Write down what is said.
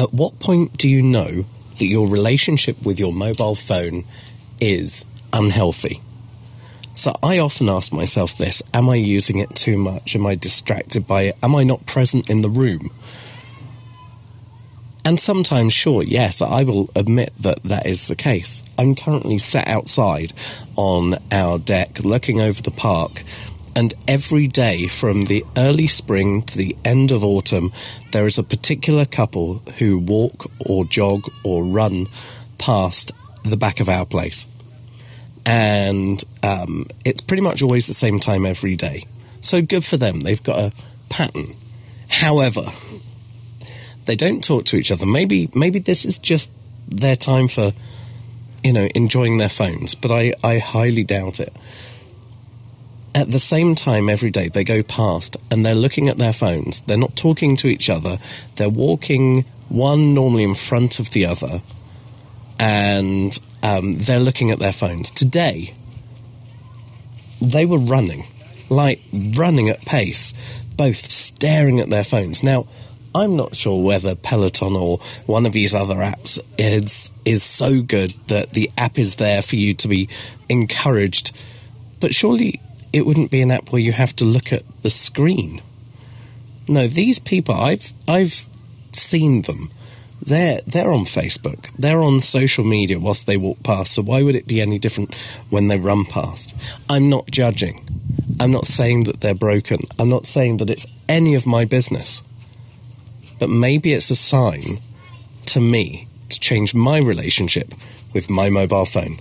At what point do you know that your relationship with your mobile phone is unhealthy? So I often ask myself this Am I using it too much? Am I distracted by it? Am I not present in the room? And sometimes, sure, yes, I will admit that that is the case. I'm currently sat outside on our deck looking over the park, and every day from the early spring to the end of autumn, there is a particular couple who walk or jog or run past the back of our place. And um, it's pretty much always the same time every day. So good for them. They've got a pattern. However, they don't talk to each other. Maybe maybe this is just their time for you know enjoying their phones, but I, I highly doubt it. At the same time every day they go past and they're looking at their phones. They're not talking to each other. They're walking one normally in front of the other, and um, they're looking at their phones. Today, they were running, like running at pace, both staring at their phones. Now, I'm not sure whether Peloton or one of these other apps is is so good that the app is there for you to be encouraged. But surely it wouldn't be an app where you have to look at the screen. No, these people I've I've seen them. They're they're on Facebook. They're on social media whilst they walk past. So why would it be any different when they run past? I'm not judging. I'm not saying that they're broken. I'm not saying that it's any of my business but maybe it's a sign to me to change my relationship with my mobile phone.